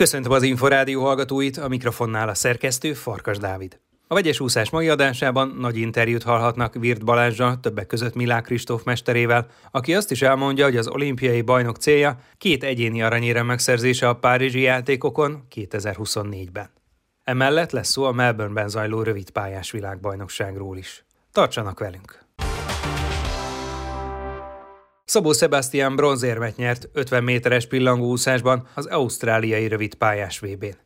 Köszöntöm az Inforádió hallgatóit, a mikrofonnál a szerkesztő Farkas Dávid. A vegyes úszás mai adásában nagy interjút hallhatnak Virt Balázsa, többek között Milák Kristóf mesterével, aki azt is elmondja, hogy az olimpiai bajnok célja két egyéni aranyére megszerzése a Párizsi játékokon 2024-ben. Emellett lesz szó a Melbourneben zajló rövidpályás világbajnokságról is. Tartsanak velünk! Szabó Sebastian bronzérmet nyert 50 méteres pillangóúszásban az ausztráliai rövidpályás VB-n.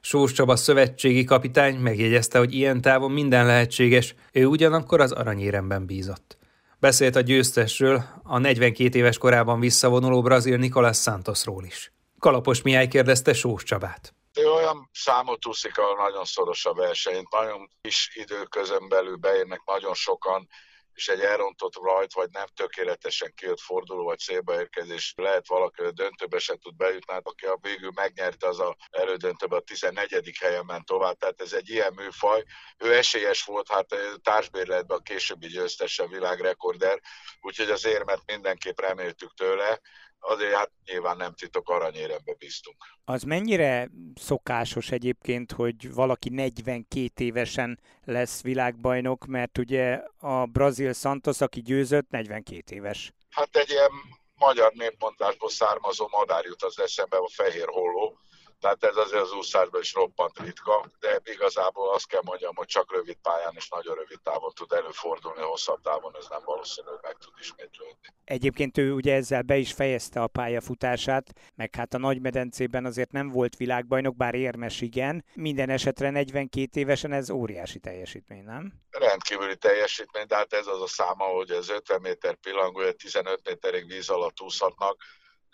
Sós Csaba szövetségi kapitány megjegyezte, hogy ilyen távon minden lehetséges, ő ugyanakkor az aranyéremben bízott. Beszélt a győztesről, a 42 éves korában visszavonuló brazil Nicolas Santosról is. Kalapos Mihály kérdezte Sós Csabát. Ő olyan számot úszik, ahol nagyon szoros a verseny, nagyon kis időközön belül beérnek nagyon sokan, és egy elrontott rajt, vagy nem tökéletesen kijött forduló, vagy célbeérkezés lehet valaki a döntőbe se tud bejutni, hát aki a végül megnyerte, az a elődöntőbe a 14. helyen ment tovább, tehát ez egy ilyen műfaj. Ő esélyes volt, hát társbérletben a későbbi győztese világrekorder, úgyhogy az érmet mindenképp reméltük tőle azért hát nyilván nem titok aranyérembe bíztunk. Az mennyire szokásos egyébként, hogy valaki 42 évesen lesz világbajnok, mert ugye a brazil Santos, aki győzött, 42 éves. Hát egy ilyen magyar népmondásból származó madár jut az eszembe a fehér holló, tehát ez azért az úszásban is roppant ritka, de igazából azt kell mondjam, hogy csak rövid pályán és nagyon rövid távon tud előfordulni, hosszabb távon ez nem valószínű, hogy meg tud ismétlődni. Egyébként ő ugye ezzel be is fejezte a pályafutását, meg hát a nagymedencében azért nem volt világbajnok, bár érmes igen. Minden esetre 42 évesen ez óriási teljesítmény, nem? Rendkívüli teljesítmény, de hát ez az a száma, hogy az 50 méter pillangó, 15 méterig víz alatt úszhatnak,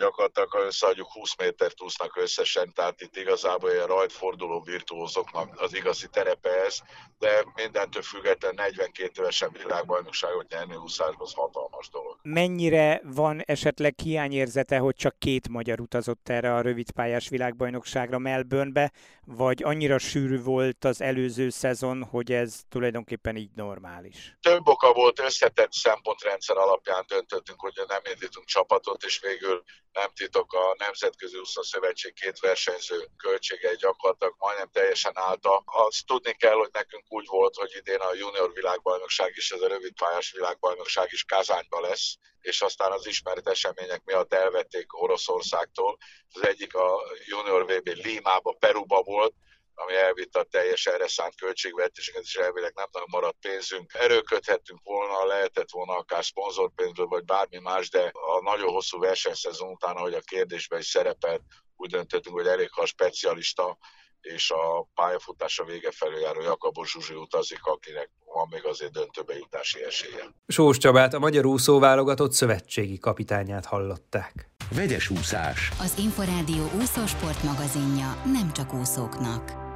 gyakorlatilag, összeadjuk 20 métert úsznak összesen, tehát itt igazából ilyen rajtforduló virtuózoknak az igazi terepe ez, de mindentől függetlenül 42 évesen világbajnokságot nyerni úszásban az hatalmas dolog. Mennyire van esetleg hiányérzete, hogy csak két magyar utazott erre a rövidpályás világbajnokságra Melbournebe, vagy annyira sűrű volt az előző szezon, hogy ez tulajdonképpen így normális? Több oka volt, összetett szempontrendszer alapján döntöttünk, hogy nem indítunk csapatot, és végül nem titok, a Nemzetközi Úszó Szövetség két versenyző költségei gyakorlatilag majdnem teljesen állta. Azt tudni kell, hogy nekünk úgy volt, hogy idén a junior világbajnokság is, ez a rövid pályás világbajnokság is Kázányba lesz, és aztán az ismert események miatt elvették Oroszországtól. Az egyik a junior VB Límába, Peruba volt, ami elvitte a teljes erre szánt költségvetéseket, és elvileg nem nagyon maradt pénzünk. Erőködhettünk volna, lehetett volna akár szponzorpénzből, vagy bármi más, de a nagyon hosszú versenyszezon után, ahogy a kérdésben is szerepelt, úgy döntöttünk, hogy elég, ha a specialista és a pályafutása vége felé járó Jakabos Zsuzsi utazik, akinek van még azért döntőbe jutási esélye. Sós Csabát, a magyar úszó válogatott szövetségi kapitányát hallották. Vegyes úszás. Az Inforádió úszósport magazinja nem csak úszóknak.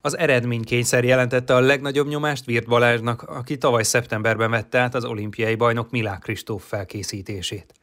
Az eredménykényszer jelentette a legnagyobb nyomást Virt Balázsnak, aki tavaly szeptemberben vette át az olimpiai bajnok Milák Kristóf felkészítését.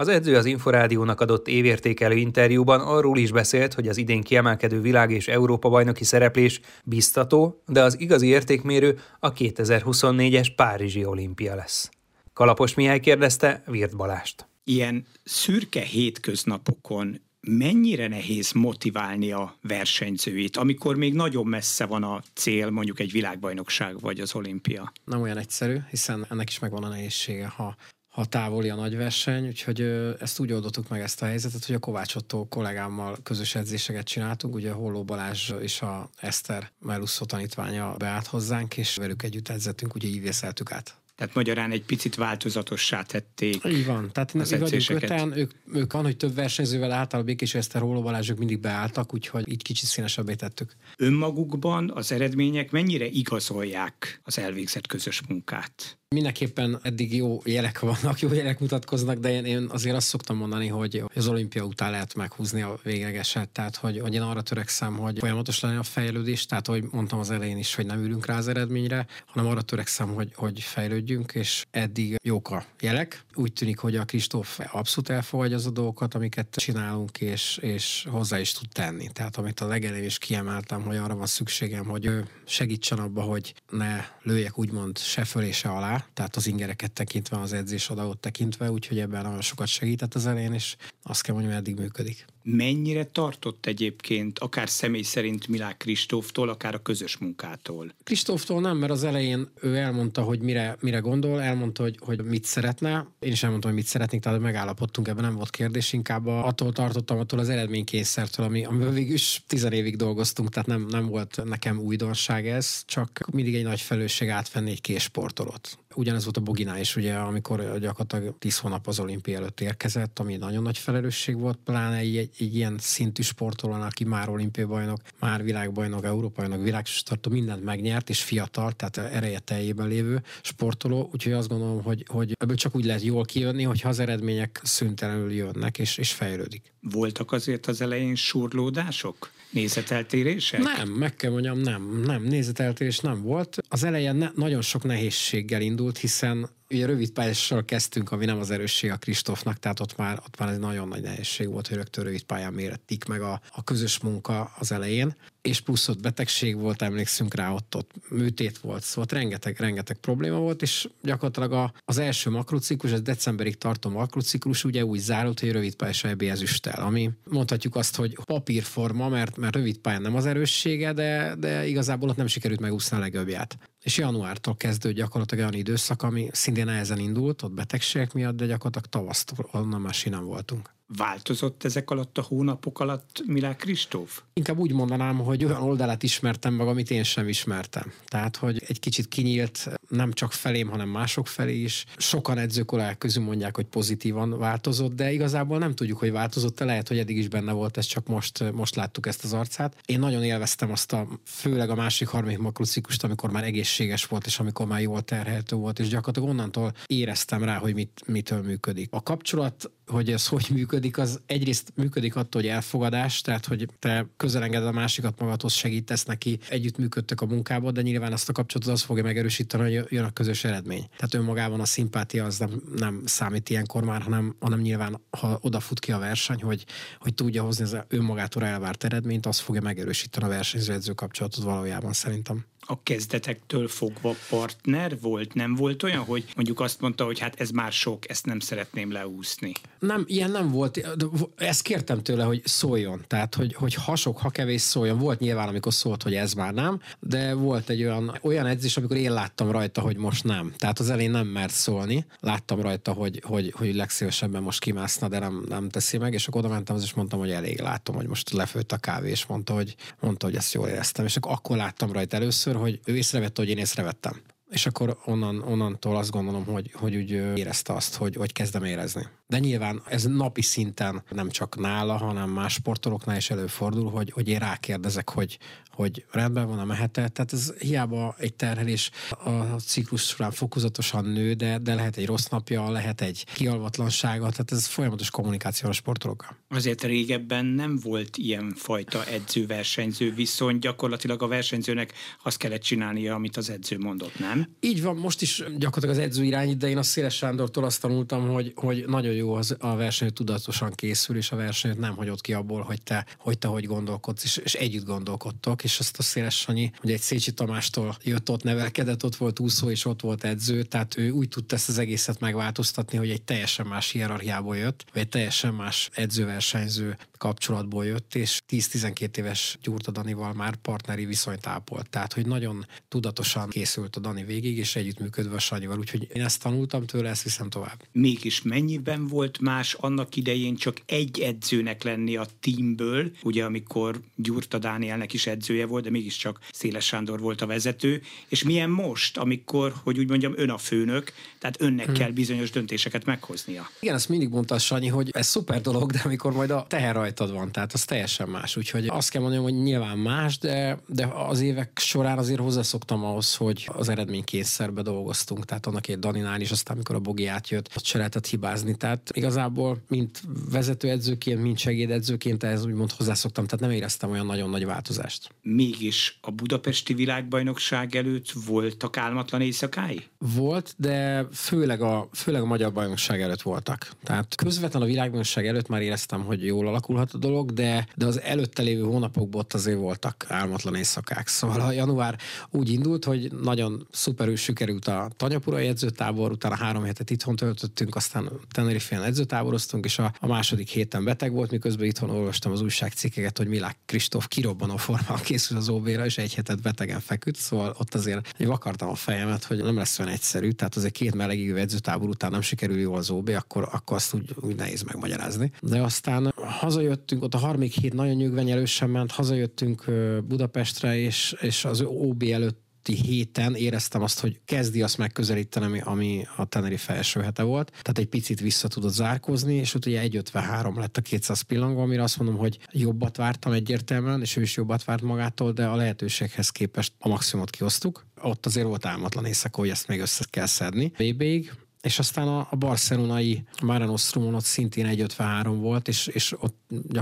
Az edző az Inforádiónak adott évértékelő interjúban arról is beszélt, hogy az idén kiemelkedő világ- és Európa-bajnoki szereplés biztató, de az igazi értékmérő a 2024-es Párizsi olimpia lesz. Kalapos Mihály kérdezte Virt Balást. Ilyen szürke hétköznapokon mennyire nehéz motiválni a versenyzőit, amikor még nagyon messze van a cél, mondjuk egy világbajnokság vagy az olimpia? Nem olyan egyszerű, hiszen ennek is megvan a nehézsége, ha ha távoli a nagy verseny, úgyhogy ezt úgy oldottuk meg ezt a helyzetet, hogy a Kovács Otto kollégámmal közös edzéseket csináltunk, ugye a Holló Balázs és a Eszter Melusszó tanítványa beállt hozzánk, és velük együtt edzettünk, ugye így ívészeltük át. Tehát magyarán egy picit változatossá tették. Így van. Tehát az vagyunk öten, ők, ők van, hogy több versenyzővel által Békés Eszter Holló Balázsok mindig beálltak, úgyhogy így kicsit színesebbé tettük. Önmagukban az eredmények mennyire igazolják az elvégzett közös munkát? Mindenképpen eddig jó jelek vannak, jó jelek mutatkoznak, de én, én azért azt szoktam mondani, hogy az olimpia után lehet meghúzni a végegeset, tehát hogy, hogy én arra törekszem, hogy folyamatos legyen a fejlődés, tehát hogy mondtam az elején is, hogy nem ülünk rá az eredményre, hanem arra törekszem, hogy, hogy fejlődjünk, és eddig jók a jelek. Úgy tűnik, hogy a Kristóf abszolút elfogadja az a dolgokat, amiket csinálunk, és, és hozzá is tud tenni. Tehát amit a legelején is kiemeltem, hogy arra van szükségem, hogy ő segítsen abba, hogy ne lőjek úgymond se fölé, se alá, tehát az ingereket tekintve, az edzés adagot tekintve, úgyhogy ebben nagyon sokat segített az elején, és azt kell mondjam, eddig működik. Mennyire tartott egyébként, akár személy szerint Milák Kristóftól, akár a közös munkától? Kristóftól nem, mert az elején ő elmondta, hogy mire, mire gondol, elmondta, hogy, hogy mit szeretne. Én is elmondtam, hogy mit szeretnék, tehát megállapodtunk, ebben nem volt kérdés, inkább attól tartottam, attól az eredménykényszertől, ami, amiben végül is tizen évig dolgoztunk, tehát nem, nem volt nekem újdonság ez, csak mindig egy nagy felelősség átvenni egy késportolót. Ugyanez volt a Boginál is, ugye, amikor gyakorlatilag 10 hónap az olimpia előtt érkezett, ami nagyon nagy felelősség volt, pláne egy, egy, egy ilyen szintű sportoló, aki már olimpiai bajnok, már világbajnok, európai bajnok, világstartó, mindent megnyert, és fiatal, tehát ereje teljében lévő sportoló, úgyhogy azt gondolom, hogy, hogy ebből csak úgy lehet jól kijönni, hogyha az eredmények szüntelenül jönnek, és, és fejlődik. Voltak azért az elején surlódások? Nézeteltérések? Nem, meg kell mondjam, nem, nem, nézeteltérés nem volt. Az elején ne, nagyon sok nehézséggel indult, hiszen ugye rövid pályással kezdtünk, ami nem az erősség a Kristófnak, tehát ott már, ott már egy nagyon nagy nehézség volt, hogy rögtön rövid pályán mérettik meg a, a közös munka az elején, és plusz ott betegség volt, emlékszünk rá, ott, ott műtét volt, szóval rengeteg, rengeteg probléma volt, és gyakorlatilag a, az első makrociklus, ez decemberig tartó makrociklus ugye úgy zárult, hogy rövid pályás ezüsttel, ami mondhatjuk azt, hogy papírforma, mert, mert rövid pályán nem az erőssége, de, de igazából ott nem sikerült megúszni a legjobbját és januártól kezdő gyakorlatilag olyan időszak, ami szintén nehezen indult, ott betegségek miatt, de gyakorlatilag tavasztól onnan már nem voltunk. Változott ezek alatt a hónapok alatt Milák Kristóf? Inkább úgy mondanám, hogy olyan oldalát ismertem meg, amit én sem ismertem. Tehát, hogy egy kicsit kinyílt nem csak felém, hanem mások felé is. Sokan edzőkollégák közül mondják, hogy pozitívan változott, de igazából nem tudjuk, hogy változott, de lehet, hogy eddig is benne volt, ez csak most, most láttuk ezt az arcát. Én nagyon élveztem azt a, főleg a másik harmadik makrociklust, amikor már egészséges volt, és amikor már jól terhelhető volt, és gyakorlatilag onnantól éreztem rá, hogy mit, mitől működik. A kapcsolat, hogy ez hogy működik, az egyrészt működik attól, hogy elfogadás, tehát hogy te közelenged a másikat magadhoz, segítesz neki, együtt működtök a munkába, de nyilván azt a kapcsolatot az fogja megerősíteni, hogy jön a közös eredmény. Tehát önmagában a szimpátia az nem, nem számít ilyenkor már, hanem, hanem nyilván, ha odafut ki a verseny, hogy, hogy tudja hozni az önmagától elvárt eredményt, az fogja megerősíteni a versenyző kapcsolatot valójában szerintem a kezdetektől fogva partner volt? Nem volt olyan, hogy mondjuk azt mondta, hogy hát ez már sok, ezt nem szeretném leúszni? Nem, ilyen nem volt. Ezt kértem tőle, hogy szóljon. Tehát, hogy, hogy ha sok, ha kevés szóljon. Volt nyilván, amikor szólt, hogy ez már nem, de volt egy olyan, olyan edzés, amikor én láttam rajta, hogy most nem. Tehát az elején nem mert szólni. Láttam rajta, hogy, hogy, hogy legszívesebben most kimászna, de nem, nem teszi meg, és akkor oda mentem, és mondtam, hogy elég látom, hogy most lefőtt a kávé, és mondta, hogy, mondta, hogy ezt jól éreztem. És akkor, akkor láttam rajta először, hogy ő észrevette, hogy én észrevettem. És akkor onnan, onnantól azt gondolom, hogy, hogy úgy érezte azt, hogy, hogy kezdem érezni. De nyilván ez napi szinten nem csak nála, hanem más sportolóknál is előfordul, hogy, hogy én rákérdezek, hogy, hogy rendben van a mehete. Tehát ez hiába egy terhelés a ciklus során fokozatosan nő, de, de lehet egy rossz napja, lehet egy kialvatlansága, tehát ez folyamatos kommunikáció a sportolókkal. Azért régebben nem volt ilyen fajta edző-versenyző viszony, gyakorlatilag a versenyzőnek azt kellett csinálnia, amit az edző mondott, nem? Így van, most is gyakorlatilag az edző irányít, de én a Széles Sándortól azt tanultam, hogy, hogy nagyon jó az, a verseny tudatosan készül, és a versenyt nem hagyott ki abból, hogy te hogy, te hogy gondolkodsz, és, és együtt gondolkodtok, és ezt a Széles Sanyi, hogy egy Szécsi Tamástól jött ott, nevelkedett, ott volt úszó, és ott volt edző, tehát ő úgy tudta ezt az egészet megváltoztatni, hogy egy teljesen más hierarchiából jött, vagy egy teljesen más edzőversenyző kapcsolatból jött, és 10-12 éves Gyurta Danival már partneri viszonyt ápolt. Tehát, hogy nagyon tudatosan készült a Dani végig, és együttműködve a Sanyival. Úgyhogy én ezt tanultam tőle, ezt viszem tovább. Mégis mennyiben volt más annak idején csak egy edzőnek lenni a teamből, ugye amikor Gyurta Dánielnek is edzője volt, de mégiscsak Széles Sándor volt a vezető, és milyen most, amikor, hogy úgy mondjam, ön a főnök, tehát önnek hmm. kell bizonyos döntéseket meghoznia. Igen, ezt mindig mondta Sanyi, hogy ez szuper dolog, de amikor majd a teher rajtad van, tehát az teljesen más. Úgyhogy azt kell mondjam, hogy nyilván más, de, de az évek során azért hozzászoktam ahhoz, hogy az eredménykényszerbe dolgoztunk, tehát annak egy Daninál is, aztán amikor a Bogi átjött, ott se lehetett hibázni. Tehát igazából, mint vezetőedzőként, mint segédedzőként ehhez úgymond hozzászoktam, tehát nem éreztem olyan nagyon nagy változást. Mégis a budapesti világbajnokság előtt voltak álmatlan éjszakái? Volt, de főleg a, főleg a magyar bajnokság előtt voltak. Tehát közvetlen a világbajnokság előtt már éreztem, hogy jól alakulhat a dolog, de, de az előtte lévő hónapokban ott azért voltak álmatlan éjszakák. Szóval a január úgy indult, hogy nagyon szuperül sikerült a Tanyapurai edzőtábor, utána három hetet itthon töltöttünk, aztán Tenerife-en edzőtáboroztunk, és a, a második héten beteg volt, miközben itthon olvastam az újságcikkeket, hogy Milák Kristóf kirobbanó formában készül az OB-ra, és egy hetet betegen feküdt, szóval ott azért vakartam a fejemet, hogy nem lesz olyan egyszerű, tehát azért két melegigő edzőtábor után nem sikerül jól az OB, akkor, akkor azt úgy, úgy nehéz megmagyarázni. De aztán hazajöttünk, ott a harmadik hét nagyon nyugvenyelősen ment, hazajöttünk Budapestre, és, és az OB előtt héten éreztem azt, hogy kezdi azt megközelíteni, ami a Tenerife első hete volt. Tehát egy picit vissza tudott zárkozni, és ott ugye 1.53 lett a 200 pillangó, amire azt mondom, hogy jobbat vártam egyértelműen, és ő is jobbat várt magától, de a lehetőséghez képest a maximumot kiosztuk. Ott azért volt álmatlan éjszaka, hogy ezt még össze kell szedni. VB-ig és aztán a, a barcelonai Mare Nostrumon ott szintén 1.53 volt, és, és ott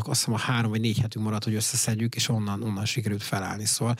hiszem a három vagy négy hetünk maradt, hogy összeszedjük, és onnan, onnan sikerült felállni. Szóval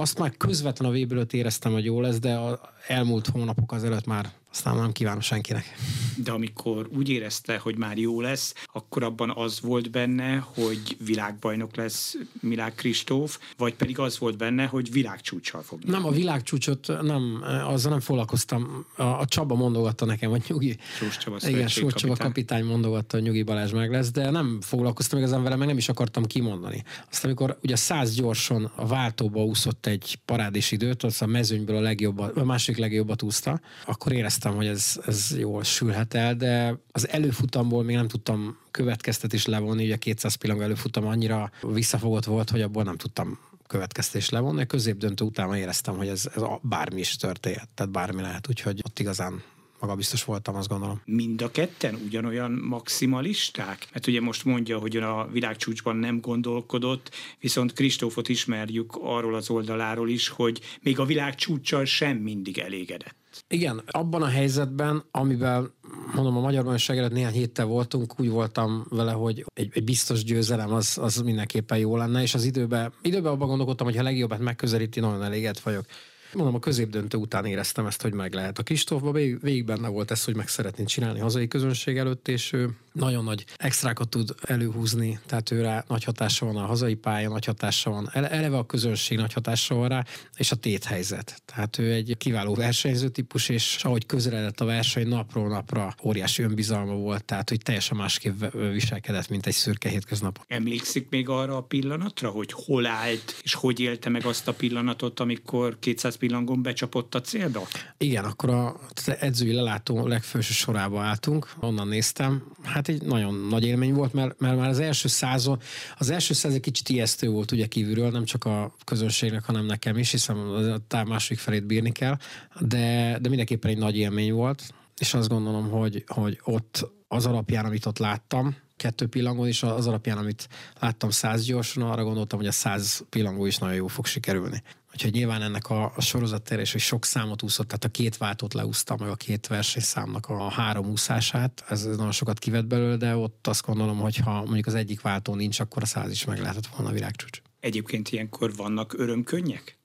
azt már közvetlen a vb éreztem, hogy jó lesz, de a elmúlt hónapok előtt már aztán nem kívánom senkinek. De amikor úgy érezte, hogy már jó lesz, akkor abban az volt benne, hogy világbajnok lesz Milák Kristóf, vagy pedig az volt benne, hogy világcsúcsal fog. Nem, a világcsúcsot nem, azzal nem foglalkoztam. A, a Csaba mondogatta nekem, hogy Nyugi. Sós Csaba, igen, Sós Csaba kapitány mondogatta, hogy Nyugi Balázs meg lesz, de nem foglalkoztam igazán vele, meg nem is akartam kimondani. Aztán amikor ugye száz gyorsan a váltóba úszott egy parádés időt, az a mezőnyből a legjobbat, a másik legjobbat úszta, akkor éreztem, hogy ez, ez jól sülhet el, de az előfutamból még nem tudtam következtetés levonni, ugye a 200 pillanat előfutam annyira visszafogott volt, hogy abból nem tudtam következtés levonni. A középdöntő után éreztem, hogy ez, ez bármi is történt, tehát bármi lehet, úgyhogy ott igazán magabiztos voltam, azt gondolom. Mind a ketten ugyanolyan maximalisták? Mert ugye most mondja, hogy a világcsúcsban nem gondolkodott, viszont Kristófot ismerjük arról az oldaláról is, hogy még a világcsúccsal sem mindig elégedett. Igen, abban a helyzetben, amiben mondom, a Magyar Bajnokság előtt néhány héttel voltunk, úgy voltam vele, hogy egy, egy biztos győzelem az, az mindenképpen jó lenne, és az időben, időben abban gondolkodtam, hogy ha legjobbat megközelíti, nagyon elégedett vagyok. Mondom, a középdöntő után éreztem ezt, hogy meg lehet. A Kistófban végig, végig benne volt ez, hogy meg szeretnénk csinálni hazai közönség előtt, és ő nagyon nagy extrákat tud előhúzni, tehát őre nagy hatása van a hazai pálya, nagy hatása van, eleve a közönség nagy hatása van rá, és a téthelyzet. Tehát ő egy kiváló versenyző típus, és ahogy közeledett a verseny napról napra óriási önbizalma volt, tehát hogy teljesen másképp viselkedett, mint egy szürke hétköznap. Emlékszik még arra a pillanatra, hogy hol állt, és hogy élte meg azt a pillanatot, amikor 200 pillangon becsapott a célba? Igen, akkor a edzői lelátó legfőső sorába álltunk, onnan néztem. Hát egy nagyon nagy élmény volt, mert, mert már az első százon, az első száz egy kicsit ijesztő volt ugye kívülről, nem csak a közönségnek, hanem nekem is, hiszen a táv másik felét bírni kell, de, de mindenképpen egy nagy élmény volt, és azt gondolom, hogy, hogy ott az alapján, amit ott láttam, kettő pillangó, és az alapján, amit láttam száz gyorsan, arra gondoltam, hogy a száz pillangó is nagyon jó fog sikerülni. Úgyhogy nyilván ennek a, a sorozatterés, hogy sok számot úszott, tehát a két váltót leúszta, meg a két versenyszámnak a három úszását, ez nagyon sokat kivett belőle, de ott azt gondolom, hogy ha mondjuk az egyik váltó nincs, akkor a száz is meg lehetett volna a világcsúcs. Egyébként ilyenkor vannak örömkönnyek?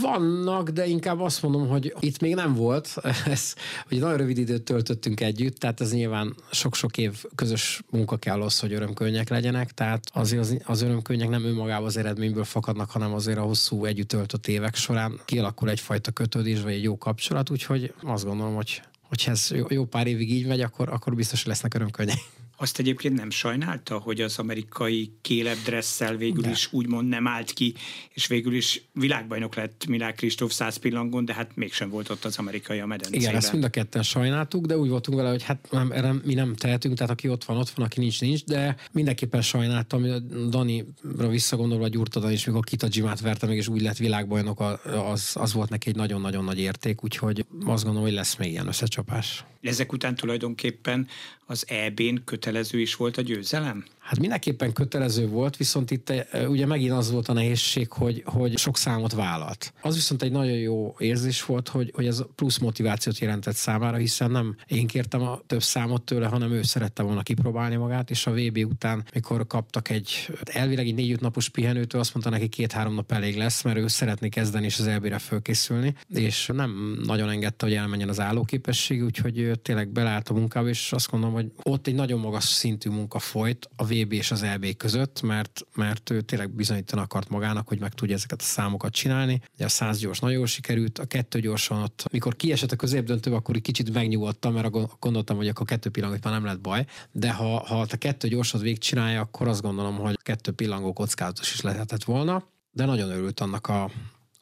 Vannak, de inkább azt mondom, hogy itt még nem volt. Ez, hogy nagyon rövid időt töltöttünk együtt, tehát ez nyilván sok-sok év közös munka kell az, hogy örömkönyvek legyenek, tehát azért az, az örömkönyvek nem önmagában az eredményből fakadnak, hanem azért a hosszú együtt töltött évek során kialakul egyfajta kötődés, vagy egy jó kapcsolat, úgyhogy azt gondolom, hogy hogy ez jó, jó pár évig így megy, akkor, akkor biztos lesznek örömkönyvek. Azt egyébként nem sajnálta, hogy az amerikai Caleb Dressel végül de. is úgymond nem állt ki, és végül is világbajnok lett Milák Kristóf száz pillangon, de hát mégsem volt ott az amerikai a medencében. Igen, ezt mind a ketten sajnáltuk, de úgy voltunk vele, hogy hát nem, erre mi nem tehetünk, tehát aki ott van, ott van, aki nincs, nincs, de mindenképpen sajnáltam, Dani-ra visszagondolva Gyurta Dani is, mikor Kita verte meg, és úgy lett világbajnok, az, az volt neki egy nagyon-nagyon nagy érték, úgyhogy azt gondolom, hogy lesz még ilyen összecsapás. Ezek után tulajdonképpen az EB-n kötelező is volt a győzelem? Hát mindenképpen kötelező volt, viszont itt eh, ugye megint az volt a nehézség, hogy, hogy sok számot vállalt. Az viszont egy nagyon jó érzés volt, hogy, hogy ez plusz motivációt jelentett számára, hiszen nem én kértem a több számot tőle, hanem ő szerette volna kipróbálni magát, és a VB után, mikor kaptak egy elvileg egy négy napos pihenőtől, azt mondta neki két-három nap elég lesz, mert ő szeretné kezdeni és az elbére fölkészülni, és nem nagyon engedte, hogy elmenjen az állóképesség, úgyhogy tényleg belállt a munkába, és azt mondom, hogy ott egy nagyon magas szintű munka folyt a VB és az EB között, mert, mert ő tényleg bizonyítani akart magának, hogy meg tudja ezeket a számokat csinálni. Ugye a 100 gyors nagyon jól sikerült, a kettő gyorsan ott, mikor kiesett a középdöntő, akkor egy kicsit megnyugodtam, mert gondoltam, hogy akkor kettő pillanat már nem lett baj, de ha, ha a kettő gyorsat végigcsinálja, akkor azt gondolom, hogy kettő pillangó kockázatos is lehetett volna, de nagyon örült annak, a,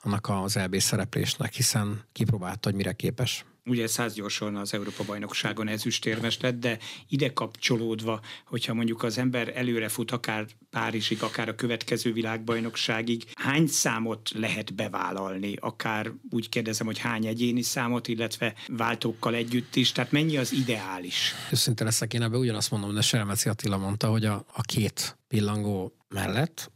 annak az EB szereplésnek, hiszen kipróbálta, hogy mire képes ugye száz gyorsan az Európa-bajnokságon ezüstérmes lett, de ide kapcsolódva, hogyha mondjuk az ember előre fut akár Párizsig, akár a következő világbajnokságig, hány számot lehet bevállalni? Akár úgy kérdezem, hogy hány egyéni számot, illetve váltókkal együtt is, tehát mennyi az ideális? Őszinte leszek, én ebbe ugyanazt mondom, de Selmeci Attila mondta, hogy a, a két pillangó mellett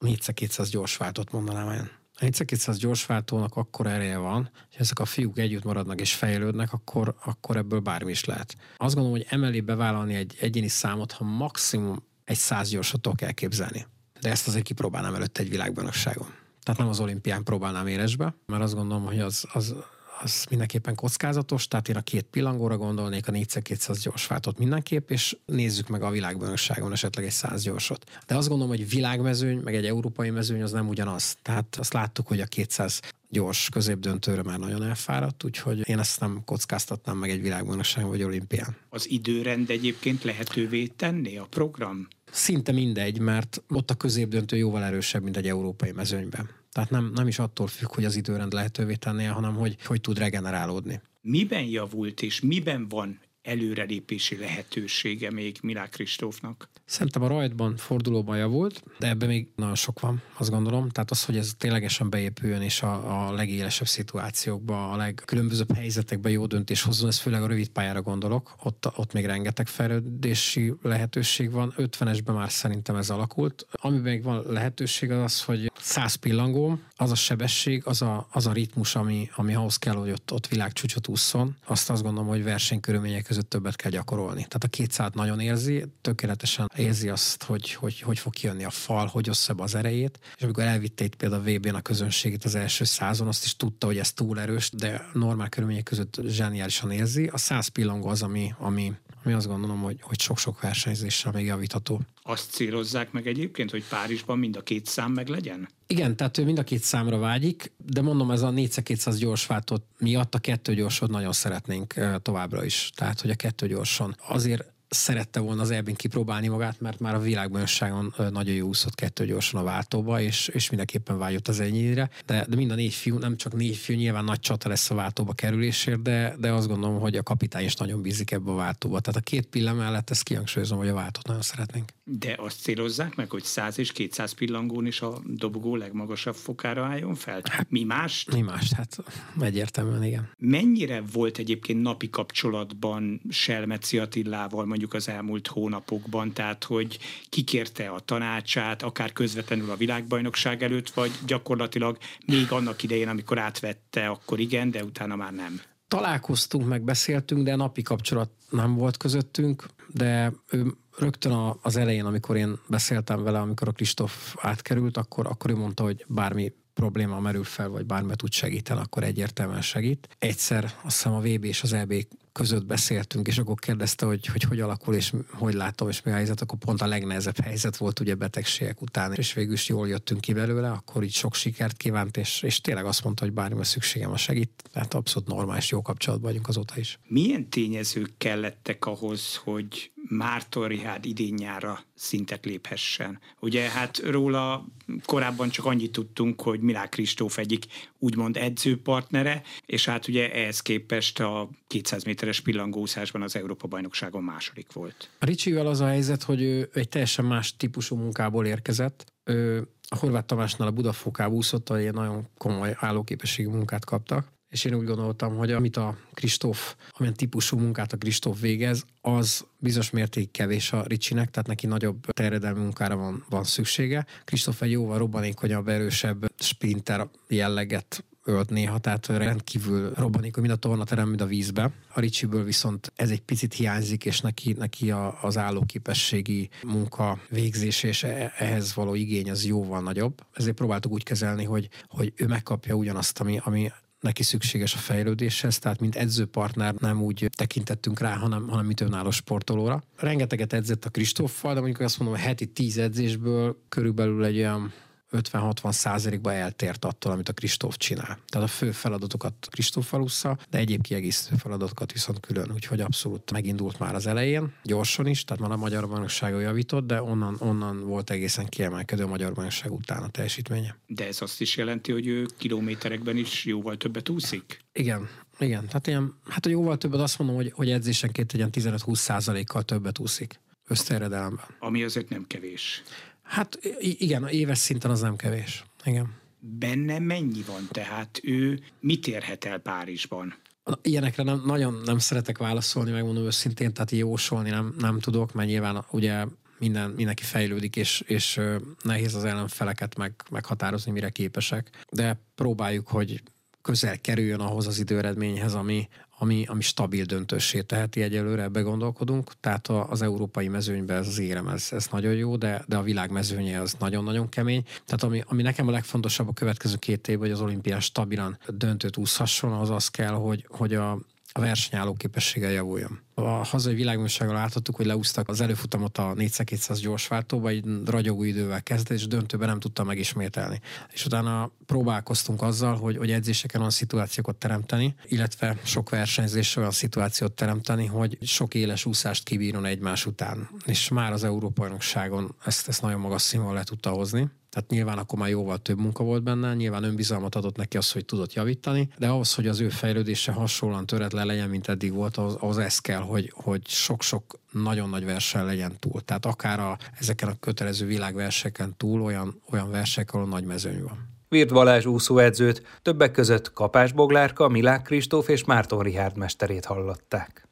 400-200 gyors váltót mondanám én ha egyszer 200 gyorsváltónak akkor ereje van, hogy ezek a fiúk együtt maradnak és fejlődnek, akkor, akkor ebből bármi is lehet. Azt gondolom, hogy emelé bevállalni egy egyéni számot, ha maximum egy 100 gyorsot tudok elképzelni. De ezt azért kipróbálnám előtt egy világbajnokságon. Tehát nem az olimpián próbálnám élesbe, mert azt gondolom, hogy az, az az mindenképpen kockázatos, tehát én a két pillangóra gondolnék, a 4x200 gyors váltott mindenképp, és nézzük meg a világbajnokságon esetleg egy 100 gyorsot. De azt gondolom, hogy világmezőny, meg egy európai mezőny az nem ugyanaz. Tehát azt láttuk, hogy a 200 gyors középdöntőre már nagyon elfáradt, úgyhogy én ezt nem kockáztatnám meg egy világbajnokságon vagy olimpián. Az időrend egyébként lehetővé tenni a program? Szinte mindegy, mert ott a középdöntő jóval erősebb, mint egy európai mezőnyben. Tehát nem, nem is attól függ, hogy az időrend lehetővé tennie, hanem hogy, hogy tud regenerálódni. Miben javult és miben van előrelépési lehetősége még Milák Kristófnak? Szerintem a rajtban, fordulóban javult, de ebben még nagyon sok van, azt gondolom. Tehát az, hogy ez ténylegesen beépüljön, és a, a legélesebb szituációkba, a legkülönbözőbb helyzetekben jó döntés hozzon, ez főleg a rövid pályára gondolok, ott, ott még rengeteg fejlődési lehetőség van. 50-esben már szerintem ez alakult. Ami még van lehetőség az az, hogy 100 pillangó, az a sebesség, az a, az a ritmus, ami, ami ahhoz kell, hogy ott, ott világcsúcsot ússzon, azt azt gondolom, hogy versenykörülmények között többet kell gyakorolni. Tehát a 200 nagyon érzi, tökéletesen érzi azt, hogy hogy, hogy fog kijönni a fal, hogy ossza az erejét, és amikor elvitte itt például a VB-n a közönségét az első százon, azt is tudta, hogy ez túl erős, de normál körülmények között zseniálisan érzi. A száz pillangó az, ami, ami, ami azt gondolom, hogy, hogy sok-sok versenyzéssel még javítható. Azt célozzák meg egyébként, hogy Párizsban mind a két szám meg legyen? Igen, tehát ő mind a két számra vágyik, de mondom, ez a 4x200 gyorsváltott miatt a kettő gyorsod nagyon szeretnénk továbbra is. Tehát, hogy a kettő gyorson. Azért szerette volna az ebben kipróbálni magát, mert már a világbajnokságon nagyon jó úszott kettő gyorsan a váltóba, és, és mindenképpen vágyott az ennyire. De, de mind a négy fiú, nem csak négy fiú, nyilván nagy csata lesz a váltóba kerülésért, de, de azt gondolom, hogy a kapitány is nagyon bízik ebbe a váltóba. Tehát a két pillanat mellett ezt kihangsúlyozom, hogy a váltót nagyon szeretnénk. De azt célozzák meg, hogy 100 és 200 pillangón is a dobogó legmagasabb fokára álljon fel? Hát, mi más? Mi más? Hát egyértelműen igen. Mennyire volt egyébként napi kapcsolatban Selmeci Attilával mondjuk az elmúlt hónapokban, tehát hogy kikérte a tanácsát, akár közvetlenül a világbajnokság előtt, vagy gyakorlatilag még annak idején, amikor átvette, akkor igen, de utána már nem? Találkoztunk, megbeszéltünk, de napi kapcsolat nem volt közöttünk, de ő rögtön az elején, amikor én beszéltem vele, amikor a Kristóf átkerült, akkor, akkor ő mondta, hogy bármi probléma merül fel, vagy bármi tud segíteni, akkor egyértelműen segít. Egyszer azt hiszem a VB és az EB között beszéltünk, és akkor kérdezte, hogy hogy, hogy alakul, és hogy látom, és mi a helyzet, akkor pont a legnehezebb helyzet volt ugye betegségek után, és végül is jól jöttünk ki belőle, akkor így sok sikert kívánt, és, és tényleg azt mondta, hogy bármi szükségem a segít, tehát abszolút normális, jó kapcsolatban vagyunk azóta is. Milyen tényezők kellettek ahhoz, hogy Márton Rihád idén-nyára szintet léphessen? Ugye hát róla korábban csak annyit tudtunk, hogy Milák Kristóf egyik úgymond edzőpartnere, és hát ugye ehhez képest a 200 méteres pillangószásban az Európa-bajnokságon második volt. A Ricsivel az a helyzet, hogy ő egy teljesen más típusú munkából érkezett. Ő a Horváth Tamásnál a Budafokában úszott, ahol ilyen nagyon komoly állóképességű munkát kaptak, és én úgy gondoltam, hogy amit a Kristóf, amilyen típusú munkát a Kristóf végez, az bizonyos mértékig kevés a Ricsinek, tehát neki nagyobb terjedelmi munkára van, van szüksége. Kristóf egy jóval robbanékonyabb, erősebb sprinter jelleget ölt néha, tehát rendkívül robbanik, mind a tornaterem, mind a vízbe. A Ricsiből viszont ez egy picit hiányzik, és neki, neki a, az állóképességi munka végzés és e, ehhez való igény az jóval nagyobb. Ezért próbáltuk úgy kezelni, hogy, hogy ő megkapja ugyanazt, ami, ami neki szükséges a fejlődéshez, tehát mint edzőpartner nem úgy tekintettünk rá, hanem, hanem mint önálló sportolóra. Rengeteget edzett a Kristóffal, de mondjuk azt mondom, hogy heti tíz edzésből körülbelül egy olyan 50-60 százalékba eltért attól, amit a Kristóf csinál. Tehát a fő feladatokat Kristóf alussza, de egyéb kiegészítő feladatokat viszont külön, úgyhogy abszolút megindult már az elején, gyorsan is, tehát már a magyar bajnoksága javított, de onnan, onnan volt egészen kiemelkedő a magyar bajnokság után a teljesítménye. De ez azt is jelenti, hogy ő kilométerekben is jóval többet úszik? Igen, igen. Tehát ilyen, hát a jóval többet azt mondom, hogy, hogy edzésenként egy 15-20 százalékkal többet úszik összeredelemben. Ami azért nem kevés. Hát igen, éves szinten az nem kevés. Igen. Benne mennyi van tehát? Ő mit érhet el Párizsban? Ilyenekre nem, nagyon nem szeretek válaszolni, megmondom őszintén, tehát jósolni nem, nem tudok, mert nyilván ugye minden, mindenki fejlődik, és, és nehéz az ellenfeleket meg, meghatározni, mire képesek. De próbáljuk, hogy közel kerüljön ahhoz az időeredményhez, ami, ami, ami stabil döntősé teheti egyelőre, ebbe gondolkodunk. Tehát az európai mezőnyben ez az érem, ez, ez nagyon jó, de, de a világ mezőnye az nagyon-nagyon kemény. Tehát ami, ami nekem a legfontosabb a következő két évben, hogy az olimpián stabilan döntőt úszhasson, az az kell, hogy, hogy a, a versenyálló képessége javuljon. A hazai világbajnokságon láthattuk, hogy leúztak az előfutamot a 4x200 gyorsváltóba, egy ragyogó idővel kezdett, és döntőben nem tudta megismételni. És utána próbálkoztunk azzal, hogy, hogy edzéseken olyan szituációkat teremteni, illetve sok versenyzésre olyan szituációt teremteni, hogy sok éles úszást kibírjon egymás után. És már az Európa-bajnokságon ezt, ezt nagyon magas színvonal le tudta hozni. Tehát nyilván akkor már jóval több munka volt benne, nyilván önbizalmat adott neki az, hogy tudott javítani, de ahhoz, hogy az ő fejlődése hasonlóan töretlen legyen, mint eddig volt, az, az ez kell, hogy, hogy sok-sok nagyon nagy verseny legyen túl. Tehát akár a, ezeken a kötelező világverseken túl olyan, olyan versek, ahol nagy mezőny van. Virt Balázs úszóedzőt, többek között Kapás Boglárka, Milák Kristóf és Márton Rihárd mesterét hallották.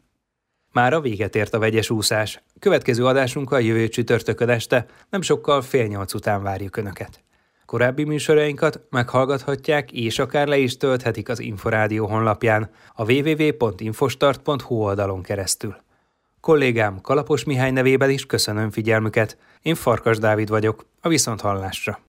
Már a véget ért a vegyes úszás. Következő adásunkkal jövő csütörtökön este, nem sokkal fél nyolc után várjuk Önöket. Korábbi műsorainkat meghallgathatják és akár le is tölthetik az Inforádió honlapján, a www.infostart.hu oldalon keresztül. Kollégám Kalapos Mihály nevében is köszönöm figyelmüket. Én Farkas Dávid vagyok, a Viszonthallásra.